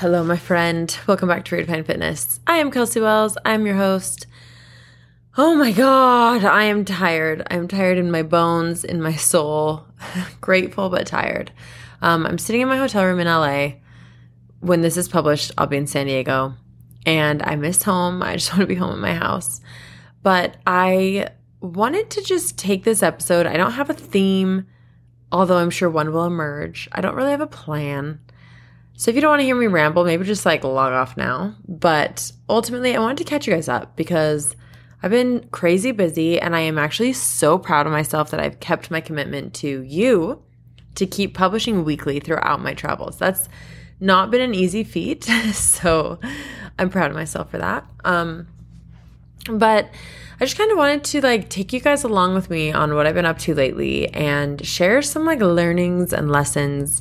Hello, my friend. Welcome back to Redefine Fitness. I am Kelsey Wells. I'm your host. Oh my God, I am tired. I'm tired in my bones, in my soul. Grateful, but tired. Um, I'm sitting in my hotel room in LA. When this is published, I'll be in San Diego. And I miss home. I just want to be home at my house. But I wanted to just take this episode. I don't have a theme, although I'm sure one will emerge. I don't really have a plan. So if you don't want to hear me ramble, maybe just like log off now. But ultimately, I wanted to catch you guys up because I've been crazy busy and I am actually so proud of myself that I've kept my commitment to you to keep publishing weekly throughout my travels. That's not been an easy feat. so I'm proud of myself for that. Um, but I just kind of wanted to like take you guys along with me on what I've been up to lately and share some like learnings and lessons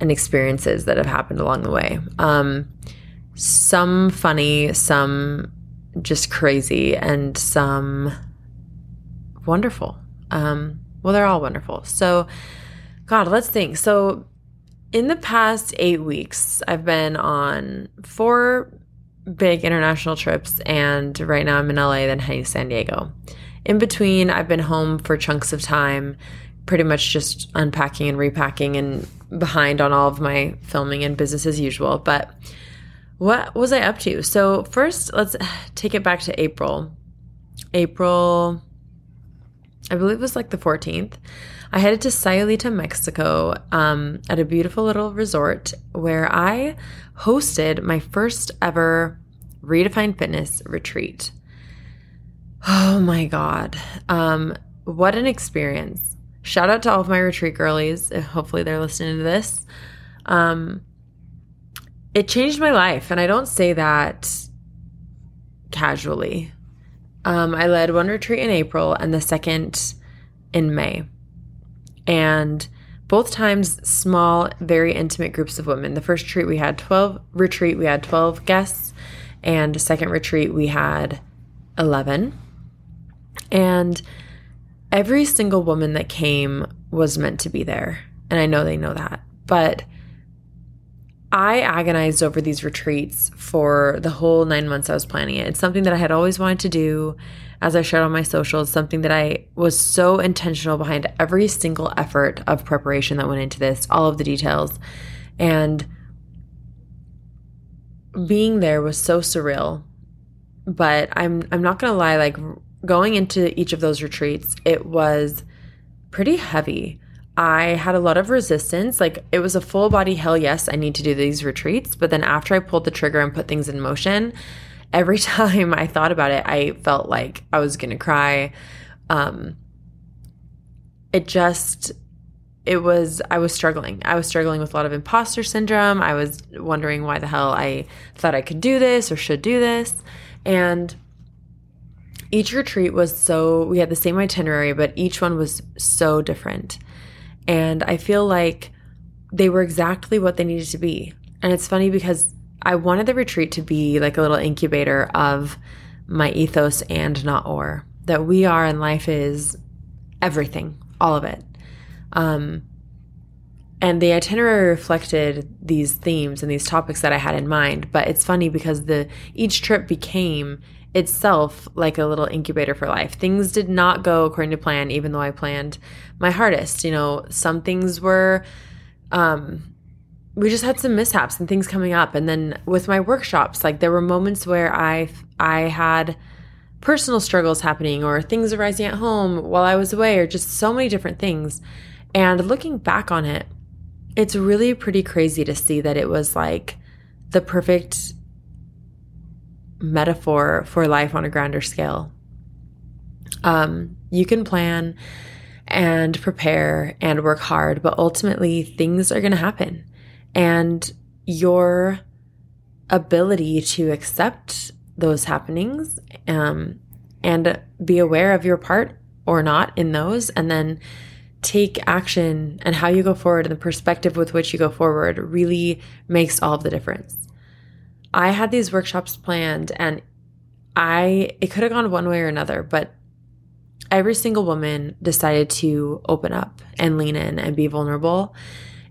and experiences that have happened along the way. Um, some funny, some just crazy, and some wonderful. Um, well, they're all wonderful. So, God, let's think. So, in the past eight weeks, I've been on four big international trips, and right now I'm in LA, then heading to San Diego. In between, I've been home for chunks of time, pretty much just unpacking and repacking and behind on all of my filming and business as usual. But what was I up to? So, first, let's take it back to April. April, I believe it was like the 14th. I headed to Sayulita, Mexico, um, at a beautiful little resort where I hosted my first ever Redefined Fitness retreat. Oh my God. Um, what an experience. Shout out to all of my retreat girlies. Hopefully, they're listening to this. Um, it changed my life, and I don't say that casually. Um, I led one retreat in April and the second in May. And both times small, very intimate groups of women. The first retreat we had 12 retreat, we had 12 guests, and the second retreat we had 11. And every single woman that came was meant to be there. And I know they know that. But I agonized over these retreats for the whole nine months I was planning it. It's something that I had always wanted to do. As I shared on my socials, something that I was so intentional behind every single effort of preparation that went into this, all of the details. And being there was so surreal. But I'm I'm not gonna lie, like going into each of those retreats, it was pretty heavy. I had a lot of resistance. Like it was a full body hell yes, I need to do these retreats. But then after I pulled the trigger and put things in motion, every time I thought about it, I felt like I was going to cry. Um, it just, it was, I was struggling. I was struggling with a lot of imposter syndrome. I was wondering why the hell I thought I could do this or should do this. And each retreat was so, we had the same itinerary, but each one was so different. And I feel like they were exactly what they needed to be. And it's funny because I wanted the retreat to be like a little incubator of my ethos and not or that we are and life is everything, all of it. Um, and the itinerary reflected these themes and these topics that I had in mind. But it's funny because the each trip became itself like a little incubator for life. Things did not go according to plan, even though I planned my hardest. You know, some things were, um, we just had some mishaps and things coming up. And then with my workshops, like there were moments where I, I had personal struggles happening or things arising at home while I was away or just so many different things. And looking back on it, it's really pretty crazy to see that it was like the perfect metaphor for life on a grander scale. Um, you can plan and prepare and work hard, but ultimately things are going to happen. And your ability to accept those happenings um, and be aware of your part or not in those, and then take action and how you go forward and the perspective with which you go forward really makes all the difference. I had these workshops planned and I it could have gone one way or another, but every single woman decided to open up and lean in and be vulnerable.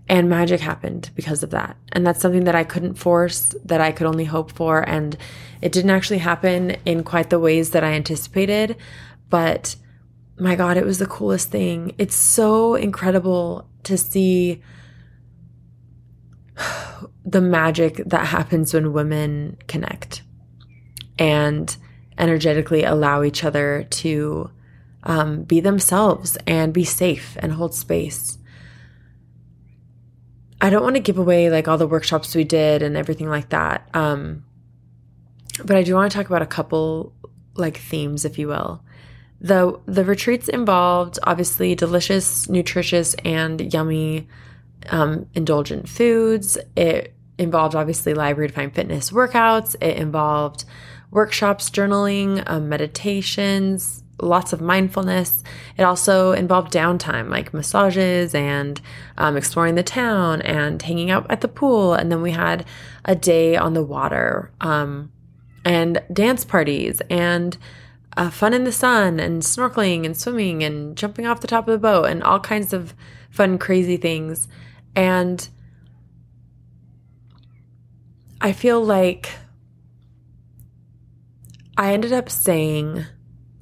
And magic happened because of that. And that's something that I couldn't force, that I could only hope for. And it didn't actually happen in quite the ways that I anticipated. But my God, it was the coolest thing. It's so incredible to see the magic that happens when women connect and energetically allow each other to um, be themselves and be safe and hold space. I don't want to give away like all the workshops we did and everything like that. Um, but I do want to talk about a couple like themes, if you will. The the retreats involved obviously delicious, nutritious, and yummy um, indulgent foods. It involved obviously library defined fitness workouts. It involved workshops, journaling, um, meditations, lots of mindfulness. It also involved downtime like massages and um, exploring the town and hanging out at the pool. And then we had a day on the water um, and dance parties and uh, fun in the sun and snorkeling and swimming and jumping off the top of the boat and all kinds of fun, crazy things. And I feel like I ended up saying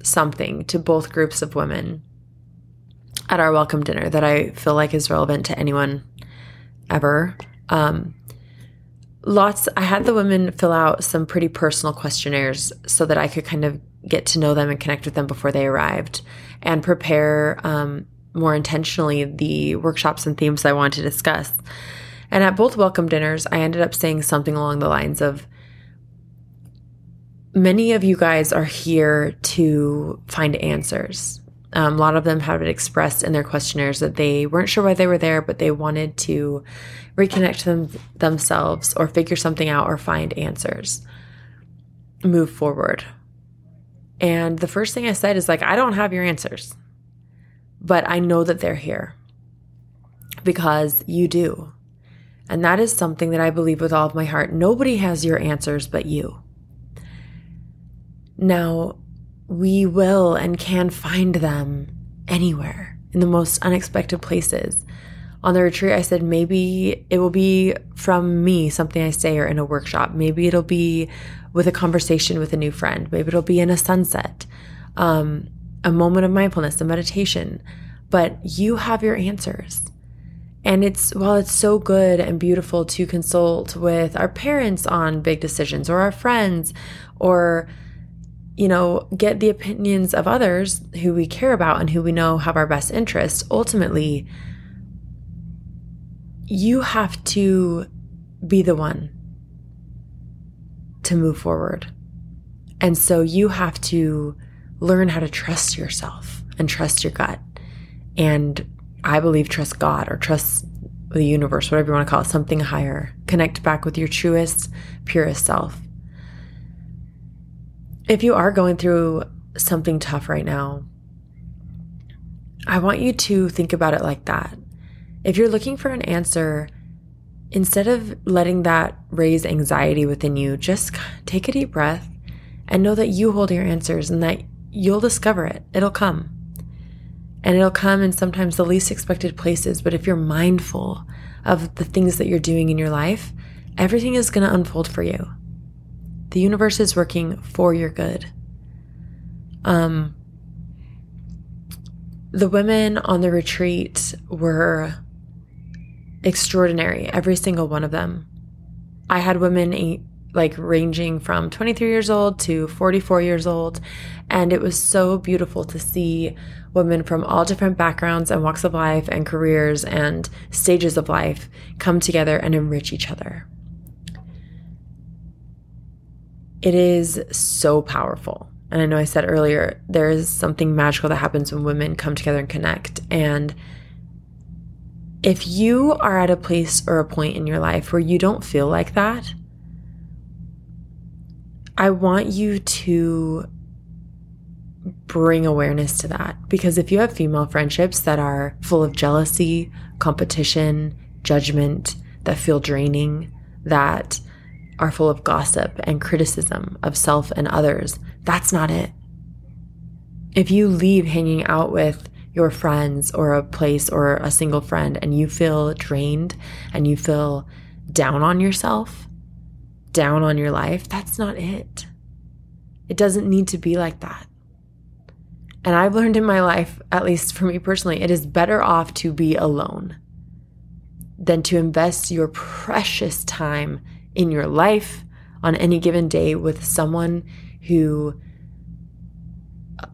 something to both groups of women at our welcome dinner that I feel like is relevant to anyone ever. Um, lots, I had the women fill out some pretty personal questionnaires so that I could kind of get to know them and connect with them before they arrived and prepare um, more intentionally the workshops and themes I wanted to discuss. And at both welcome dinners, I ended up saying something along the lines of many of you guys are here to find answers. Um, a lot of them it expressed in their questionnaires that they weren't sure why they were there, but they wanted to reconnect them themselves or figure something out or find answers, move forward. And the first thing I said is like, I don't have your answers, but I know that they're here because you do. And that is something that I believe with all of my heart. Nobody has your answers but you. Now, we will and can find them anywhere in the most unexpected places. On the retreat, I said maybe it will be from me, something I say, or in a workshop. Maybe it'll be with a conversation with a new friend. Maybe it'll be in a sunset, um, a moment of mindfulness, a meditation. But you have your answers. And it's, while it's so good and beautiful to consult with our parents on big decisions or our friends or you know, get the opinions of others who we care about and who we know have our best interests, ultimately, you have to be the one to move forward. And so you have to learn how to trust yourself and trust your gut. And I believe trust God or trust the universe, whatever you want to call it, something higher. Connect back with your truest, purest self if you are going through something tough right now, I want you to think about it like that. If you're looking for an answer, instead of letting that raise anxiety within you, just take a deep breath and know that you hold your answers and that you'll discover it. It'll come. And it'll come in sometimes the least expected places. But if you're mindful of the things that you're doing in your life, everything is going to unfold for you. The universe is working for your good. Um, the women on the retreat were extraordinary, every single one of them. I had women like ranging from 23 years old to 44 years old, and it was so beautiful to see women from all different backgrounds and walks of life and careers and stages of life come together and enrich each other. It is so powerful. And I know I said earlier, there is something magical that happens when women come together and connect. And if you are at a place or a point in your life where you don't feel like that, I want you to bring awareness to that. Because if you have female friendships that are full of jealousy, competition, judgment, that feel draining, that are full of gossip and criticism of self and others. That's not it. If you leave hanging out with your friends or a place or a single friend and you feel drained and you feel down on yourself, down on your life, that's not it. It doesn't need to be like that. And I've learned in my life, at least for me personally, it is better off to be alone than to invest your precious time in your life on any given day with someone who uh,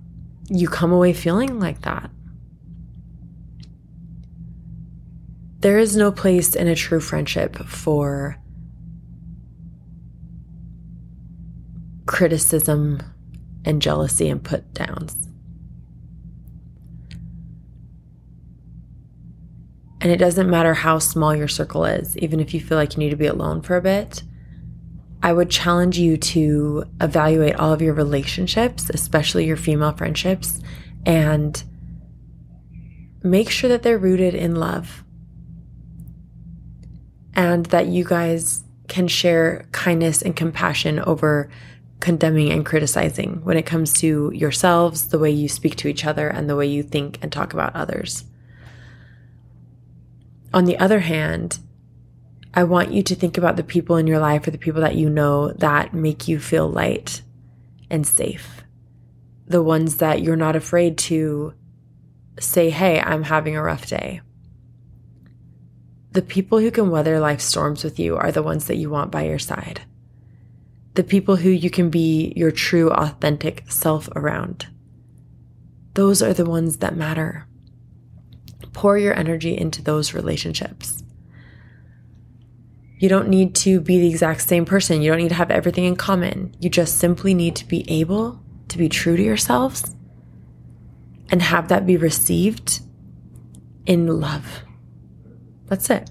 you come away feeling like that. There is no place in a true friendship for criticism and jealousy and put downs. And it doesn't matter how small your circle is, even if you feel like you need to be alone for a bit. I would challenge you to evaluate all of your relationships, especially your female friendships, and make sure that they're rooted in love and that you guys can share kindness and compassion over condemning and criticizing when it comes to yourselves, the way you speak to each other, and the way you think and talk about others. On the other hand, I want you to think about the people in your life or the people that you know that make you feel light and safe. The ones that you're not afraid to say, Hey, I'm having a rough day. The people who can weather life's storms with you are the ones that you want by your side. The people who you can be your true, authentic self around. Those are the ones that matter. Pour your energy into those relationships. You don't need to be the exact same person. You don't need to have everything in common. You just simply need to be able to be true to yourselves and have that be received in love. That's it.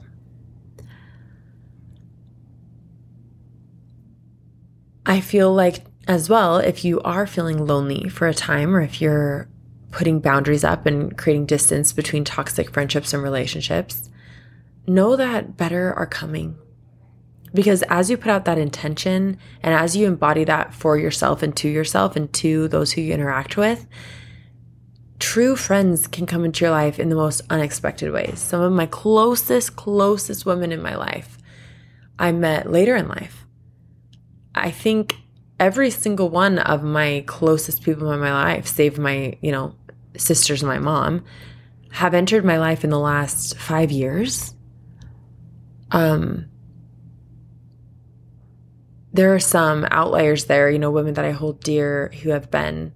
I feel like, as well, if you are feeling lonely for a time or if you're putting boundaries up and creating distance between toxic friendships and relationships, know that better are coming. Because as you put out that intention and as you embody that for yourself and to yourself and to those who you interact with, true friends can come into your life in the most unexpected ways. Some of my closest, closest women in my life I met later in life. I think every single one of my closest people in my life, save my, you know, sisters and my mom, have entered my life in the last five years. Um, there are some outliers there, you know, women that I hold dear who have been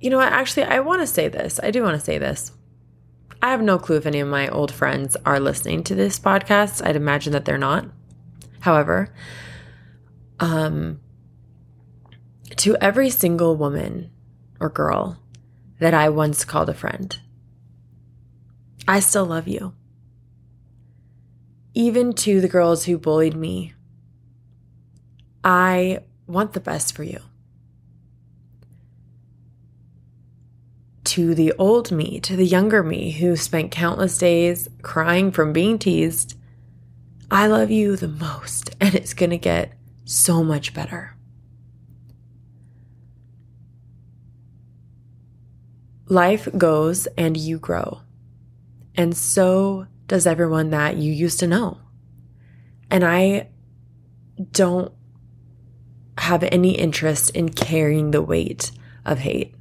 you know? Actually, I want to say this. I do want to say this. I have no clue if any of my old friends are listening to this podcast. I'd imagine that they're not. However, um, to every single woman or girl that I once called a friend, I still love you. Even to the girls who bullied me, I want the best for you. to the old me, to the younger me who spent countless days crying from being teased, I love you the most, and it's going to get so much better. Life goes and you grow, and so does everyone that you used to know. And I don't have any interest in carrying the weight of hate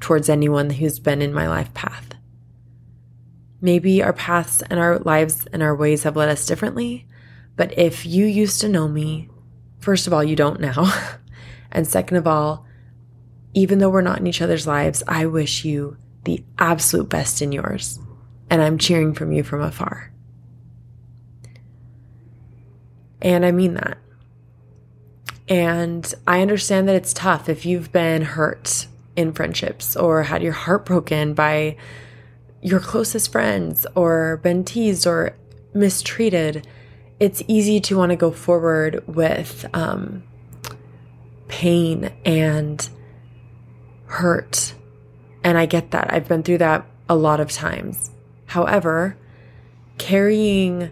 towards anyone who's been in my life path. Maybe our paths and our lives and our ways have led us differently, but if you used to know me, first of all, you don't now. and second of all, even though we're not in each other's lives, I wish you the absolute best in yours. And I'm cheering from you from afar. And I mean that. And I understand that it's tough if you've been hurt in friendships or had your heart broken by your closest friends or been teased or mistreated, it's easy to want to go forward with um, pain and hurt. And I get that. I've been through that a lot of times. However, carrying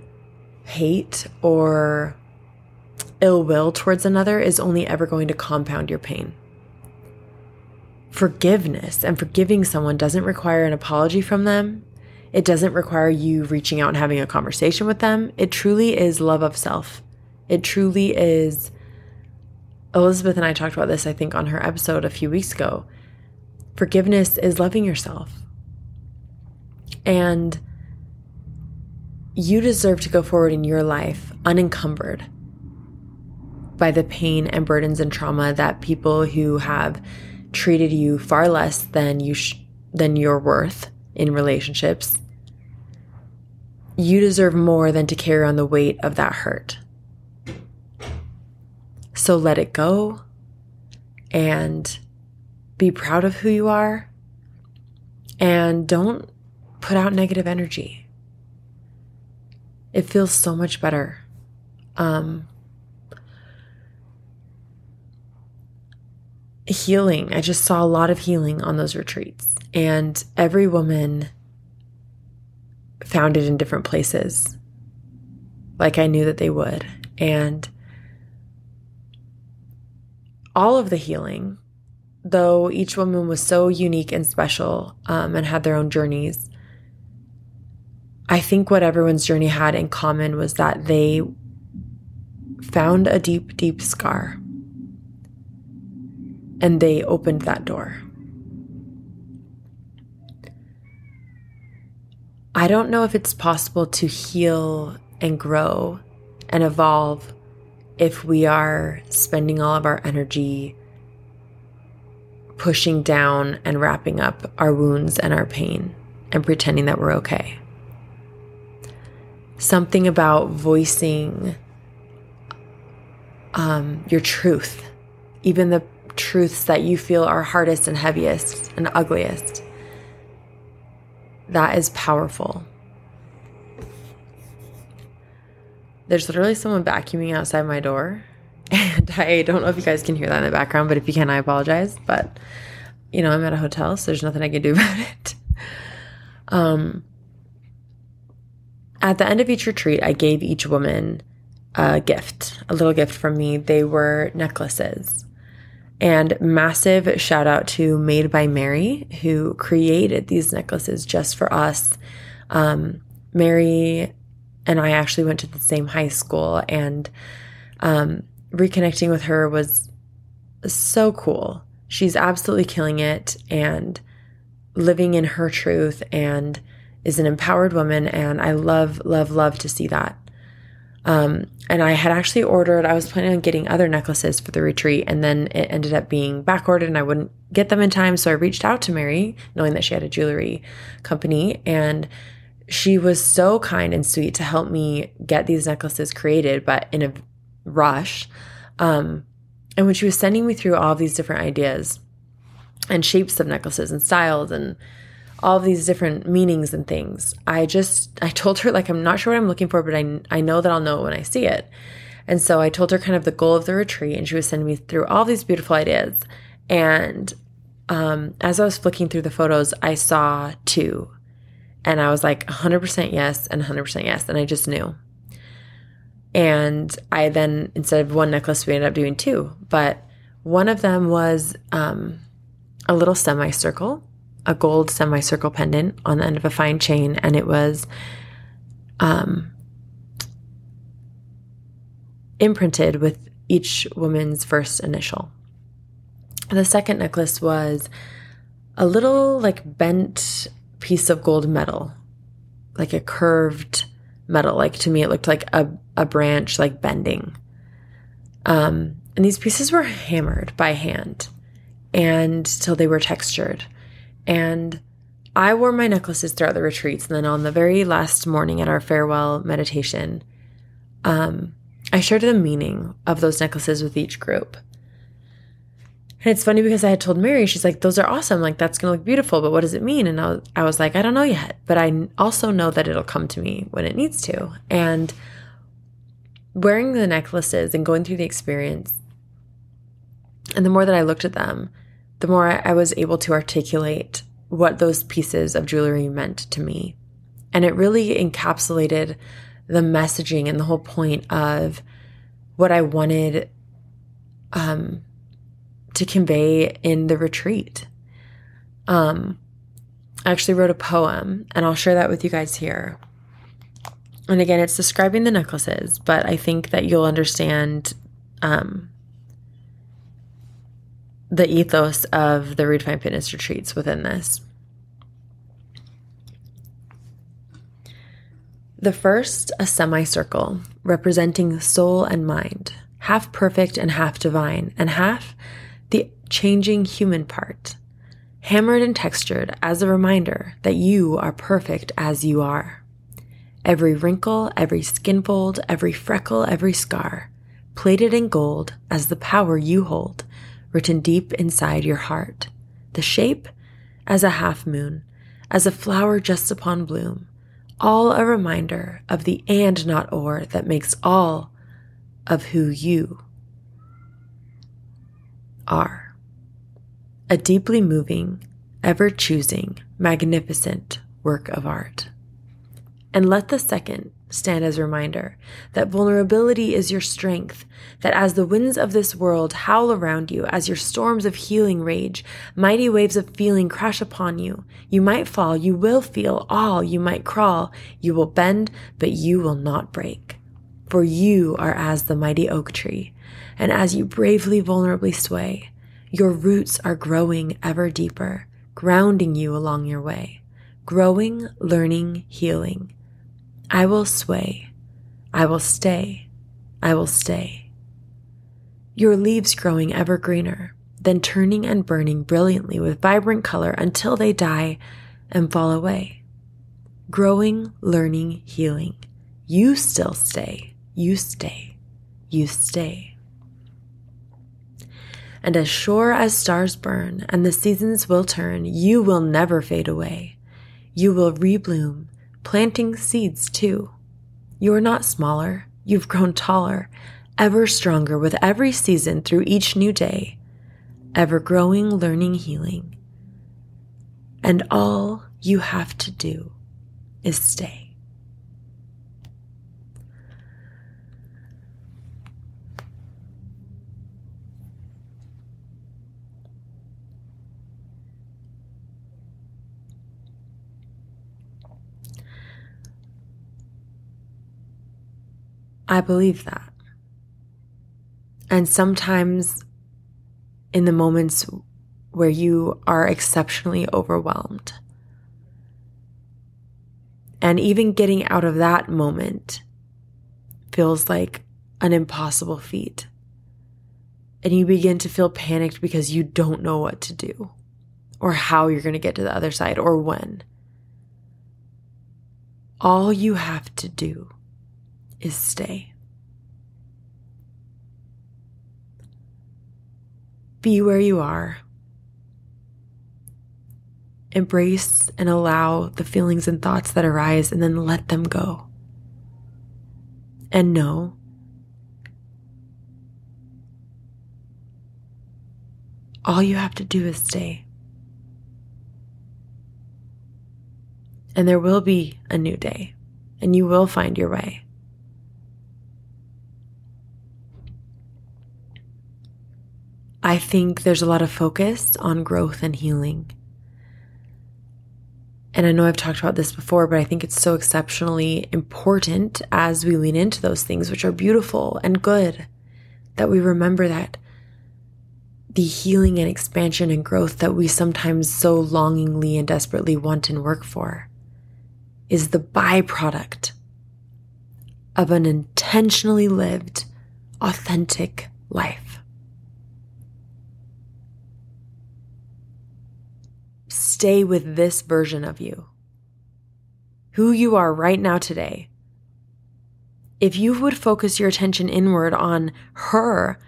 hate or ill will towards another is only ever going to compound your pain forgiveness and forgiving someone doesn't require an apology from them. It doesn't require you reaching out and having a conversation with them. It truly is love of self. It truly is. Elizabeth and I talked about this, I think, on her episode a few weeks ago. Forgiveness is loving yourself. And you deserve to go forward in your life unencumbered by the pain and burdens and trauma that people who have treated you far less than you sh- than your worth in relationships. You deserve more than to carry on the weight of that hurt. So let it go and be proud of who you are and don't put out negative energy. It feels so much better um, healing. I just saw a lot of healing on those retreats. And every woman found it in different places, like I knew that they would. And all of the healing, though each woman was so unique and special um, and had their own journeys, I think what everyone's journey had in common was that they found a deep, deep scar and they opened that door. I don't know if it's possible to heal and grow and evolve if we are spending all of our energy pushing down and wrapping up our wounds and our pain and pretending that we're okay. Something about voicing um, your truth, even the truths that you feel are hardest and heaviest and ugliest. That is powerful. There's literally someone vacuuming outside my door. And I don't know if you guys can hear that in the background, but if you can, I apologize. But, you know, I'm at a hotel, so there's nothing I can do about it. Um, at the end of each retreat, I gave each woman a gift, a little gift from me. They were necklaces. And massive shout out to Made by Mary, who created these necklaces just for us. Um, Mary and I actually went to the same high school, and um, reconnecting with her was so cool. She's absolutely killing it and living in her truth and is an empowered woman. And I love, love, love to see that. Um, and I had actually ordered, I was planning on getting other necklaces for the retreat, and then it ended up being back ordered and I wouldn't get them in time. So I reached out to Mary, knowing that she had a jewelry company, and she was so kind and sweet to help me get these necklaces created, but in a rush. Um, and when she was sending me through all these different ideas and shapes of necklaces and styles and all these different meanings and things. I just I told her like I'm not sure what I'm looking for, but I I know that I'll know it when I see it. And so I told her kind of the goal of the retreat, and she was sending me through all these beautiful ideas. And um, as I was flicking through the photos, I saw two, and I was like 100% yes and 100% yes, and I just knew. And I then instead of one necklace, we ended up doing two, but one of them was um, a little semicircle a gold semicircle pendant on the end of a fine chain, and it was um, imprinted with each woman's first initial. The second necklace was a little like bent piece of gold metal, like a curved metal. Like to me, it looked like a, a branch like bending. Um, and these pieces were hammered by hand and till they were textured. And I wore my necklaces throughout the retreats. And then on the very last morning at our farewell meditation, um, I shared the meaning of those necklaces with each group. And it's funny because I had told Mary, she's like, those are awesome. Like, that's going to look beautiful. But what does it mean? And I was, I was like, I don't know yet. But I also know that it'll come to me when it needs to. And wearing the necklaces and going through the experience, and the more that I looked at them, the more I was able to articulate what those pieces of jewelry meant to me. And it really encapsulated the messaging and the whole point of what I wanted um, to convey in the retreat. Um, I actually wrote a poem, and I'll share that with you guys here. And again, it's describing the necklaces, but I think that you'll understand um, the ethos of the Redefined Fitness retreats within this. The first, a semicircle, representing soul and mind, half perfect and half divine, and half the changing human part, hammered and textured as a reminder that you are perfect as you are. Every wrinkle, every skin fold, every freckle, every scar, plated in gold as the power you hold, written deep inside your heart. The shape as a half moon, as a flower just upon bloom, all a reminder of the and not or that makes all of who you are. A deeply moving, ever choosing, magnificent work of art. And let the second stand as a reminder that vulnerability is your strength, that as the winds of this world howl around you, as your storms of healing rage, mighty waves of feeling crash upon you, you might fall, you will feel all, you might crawl, you will bend, but you will not break. For you are as the mighty oak tree, and as you bravely, vulnerably sway, your roots are growing ever deeper, grounding you along your way, growing, learning, healing I will sway. I will stay. I will stay. Your leaves growing ever greener, then turning and burning brilliantly with vibrant color until they die and fall away. Growing, learning, healing. You still stay. You stay. You stay. And as sure as stars burn and the seasons will turn, you will never fade away. You will rebloom planting seeds too. You are not smaller, you've grown taller, ever stronger with every season through each new day, ever growing, learning, healing. And all you have to do is stay. I believe that. And sometimes in the moments where you are exceptionally overwhelmed, and even getting out of that moment feels like an impossible feat. And you begin to feel panicked because you don't know what to do or how you're going to get to the other side or when. All you have to do is stay. Be where you are. Embrace and allow the feelings and thoughts that arise and then let them go. And know all you have to do is stay. And there will be a new day, and you will find your way. I think there's a lot of focus on growth and healing. And I know I've talked about this before, but I think it's so exceptionally important as we lean into those things, which are beautiful and good, that we remember that the healing and expansion and growth that we sometimes so longingly and desperately want and work for is the byproduct of an intentionally lived, authentic life. Stay with this version of you, who you are right now today. If you would focus your attention inward on her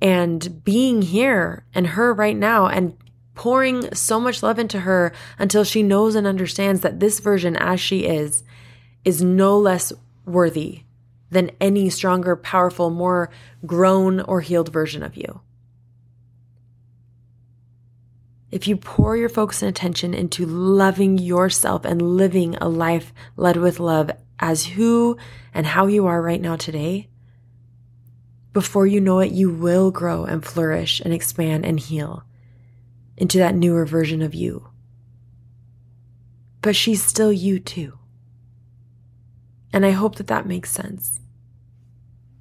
and being here and her right now and pouring so much love into her until she knows and understands that this version, as she is, is no less worthy than any stronger, powerful, more grown or healed version of you. If you pour your focus and attention into loving yourself and living a life led with love as who and how you are right now today, before you know it, you will grow and flourish and expand and heal. into that newer version of you. But she's still you too. And I hope that that makes sense.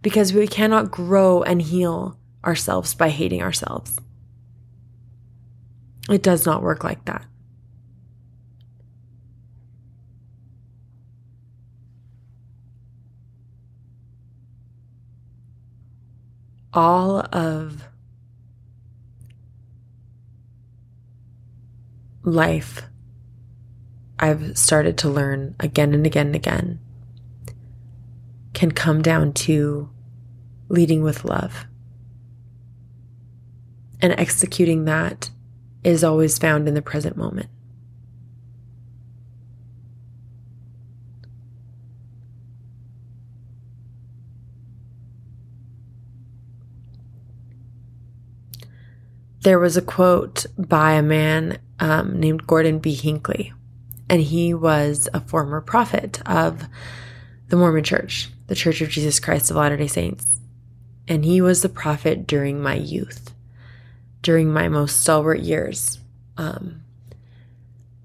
Because we cannot grow and heal ourselves by hating ourselves. It does not work like that. All of life, I've started to learn again and again and again, can come down to leading with love. And executing that is always found in the present moment. There was a quote by a man um, named Gordon B. Hinckley, and he was a former prophet of the Mormon Church, the Church of Jesus Christ of Latter day Saints. And he was the prophet during my youth during my most stalwart years. Um,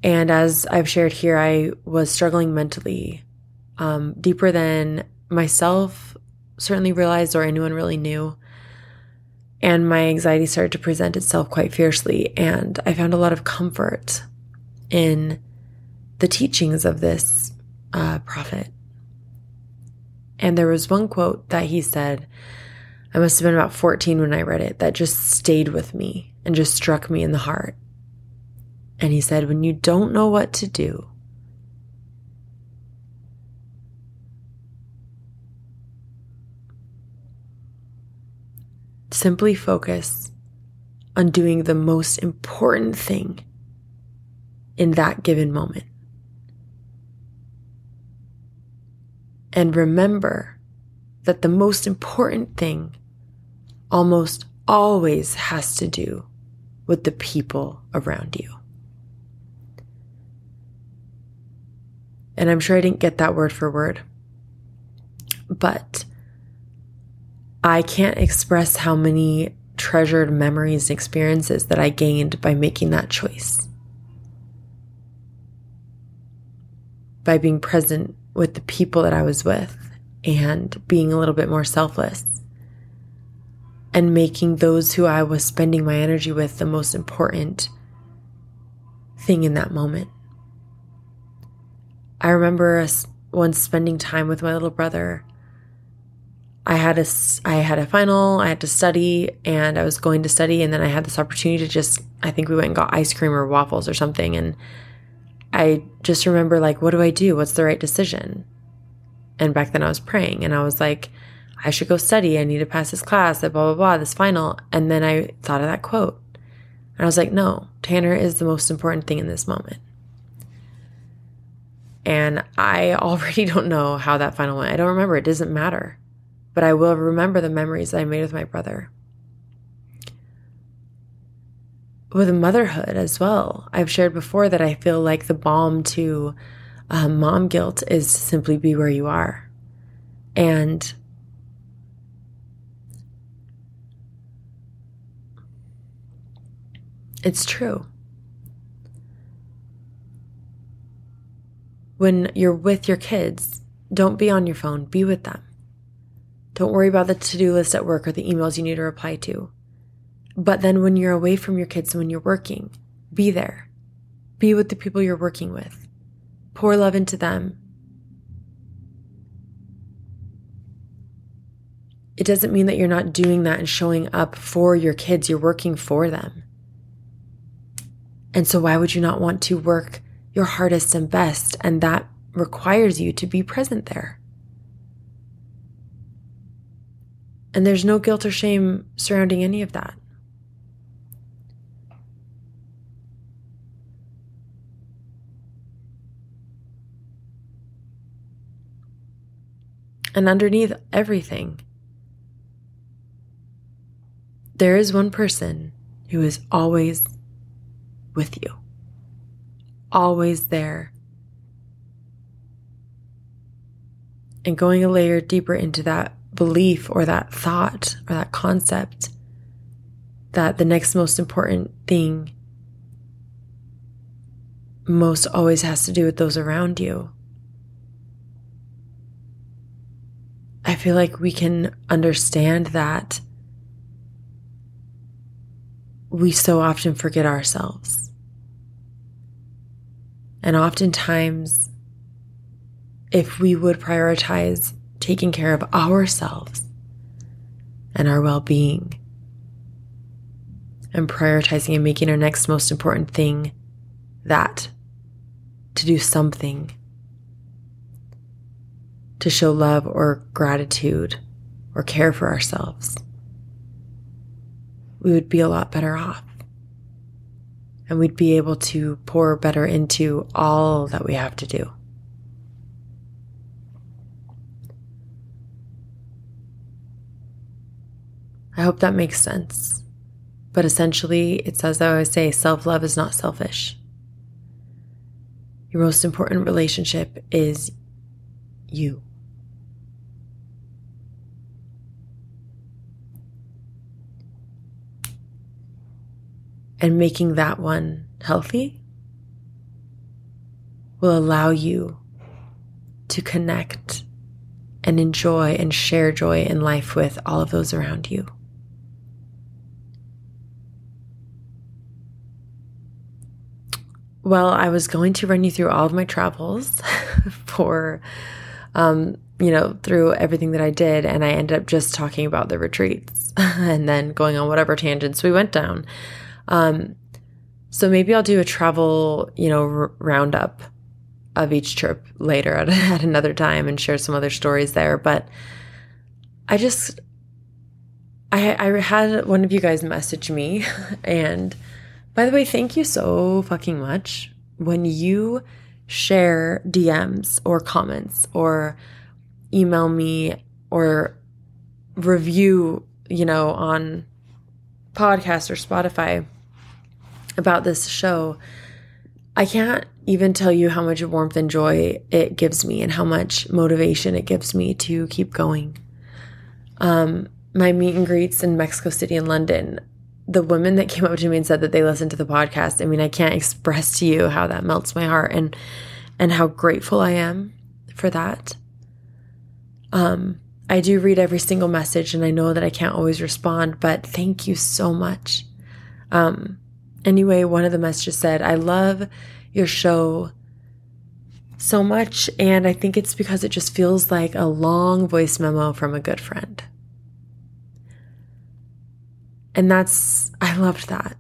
and as I've shared here, I was struggling mentally um, deeper than myself certainly realized or anyone really knew. And my anxiety started to present itself quite fiercely. And I found a lot of comfort in the teachings of this uh, prophet. And there was one quote that he said I must have been about 14 when I read it, that just stayed with me and just struck me in the heart. And he said, When you don't know what to do, simply focus on doing the most important thing in that given moment. And remember that the most important thing almost always has to do with the people around you. And I'm sure I didn't get that word for word, but I can't express how many treasured memories and experiences that I gained by making that choice. By being present with the people that I was with and being a little bit more selfless and making those who I was spending my energy with the most important thing in that moment. I remember once spending time with my little brother. I had a I had a final, I had to study and I was going to study and then I had this opportunity to just I think we went and got ice cream or waffles or something and I just remember like what do I do? What's the right decision? And back then I was praying and I was like I should go study. I need to pass this class, that blah, blah, blah, this final. And then I thought of that quote. And I was like, no, Tanner is the most important thing in this moment. And I already don't know how that final went. I don't remember. It doesn't matter. But I will remember the memories that I made with my brother. With motherhood as well. I've shared before that I feel like the balm to um, mom guilt is simply be where you are. And It's true. When you're with your kids, don't be on your phone, be with them. Don't worry about the to do list at work or the emails you need to reply to. But then when you're away from your kids, and when you're working, be there. Be with the people you're working with. Pour love into them. It doesn't mean that you're not doing that and showing up for your kids. You're working for them. And so, why would you not want to work your hardest and best? And that requires you to be present there. And there's no guilt or shame surrounding any of that. And underneath everything, there is one person who is always with you, always there. And going a layer deeper into that belief or that thought or that concept that the next most important thing most always has to do with those around you. I feel like we can understand that we so often forget ourselves. And oftentimes, if we would prioritize taking care of ourselves and our well being, and prioritizing and making our next most important thing that to do something to show love or gratitude or care for ourselves, we would be a lot better off. And we'd be able to pour better into all that we have to do. I hope that makes sense. But essentially, it's as I always say self love is not selfish. Your most important relationship is you. And making that one healthy will allow you to connect and enjoy and share joy in life with all of those around you. Well, I was going to run you through all of my travels for, um, you know, through everything that I did, and I ended up just talking about the retreats and then going on whatever tangents we went down. Um, so maybe I'll do a travel, you know, r- roundup of each trip later at, at another time and share some other stories there. But I just, I, I had one of you guys message me and by the way, thank you so fucking much. When you share DMs or comments or email me or review, you know, on podcast or Spotify about this show, I can't even tell you how much warmth and joy it gives me and how much motivation it gives me to keep going. Um, my meet and greets in Mexico City and London, the women that came up to me and said that they listened to the podcast, I mean, I can't express to you how that melts my heart and and how grateful I am for that. Um, I do read every single message and I know that I can't always respond, but thank you so much. Um, anyway, one of the messages said, I love your show so much, and I think it's because it just feels like a long voice memo from a good friend. And that's, I loved that.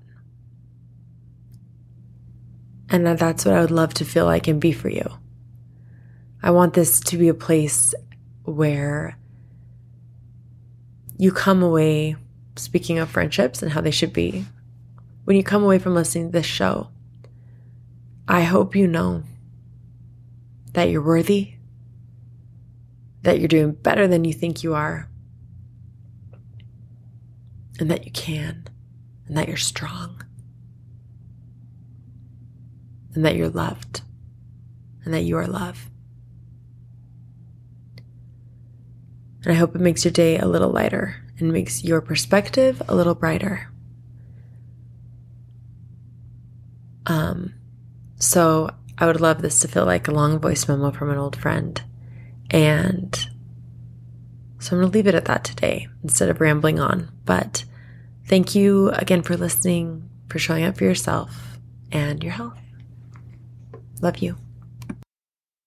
And that's what I would love to feel like and be for you. I want this to be a place where you come away, speaking of friendships and how they should be, when you come away from listening to this show, I hope you know that you're worthy, that you're doing better than you think you are, and that you can, and that you're strong, and that you're loved, and that you are love. And I hope it makes your day a little lighter and makes your perspective a little brighter. Um, so I would love this to feel like a long voice memo from an old friend. And so I'm going to leave it at that today instead of rambling on. But thank you again for listening, for showing up for yourself and your health. Love you.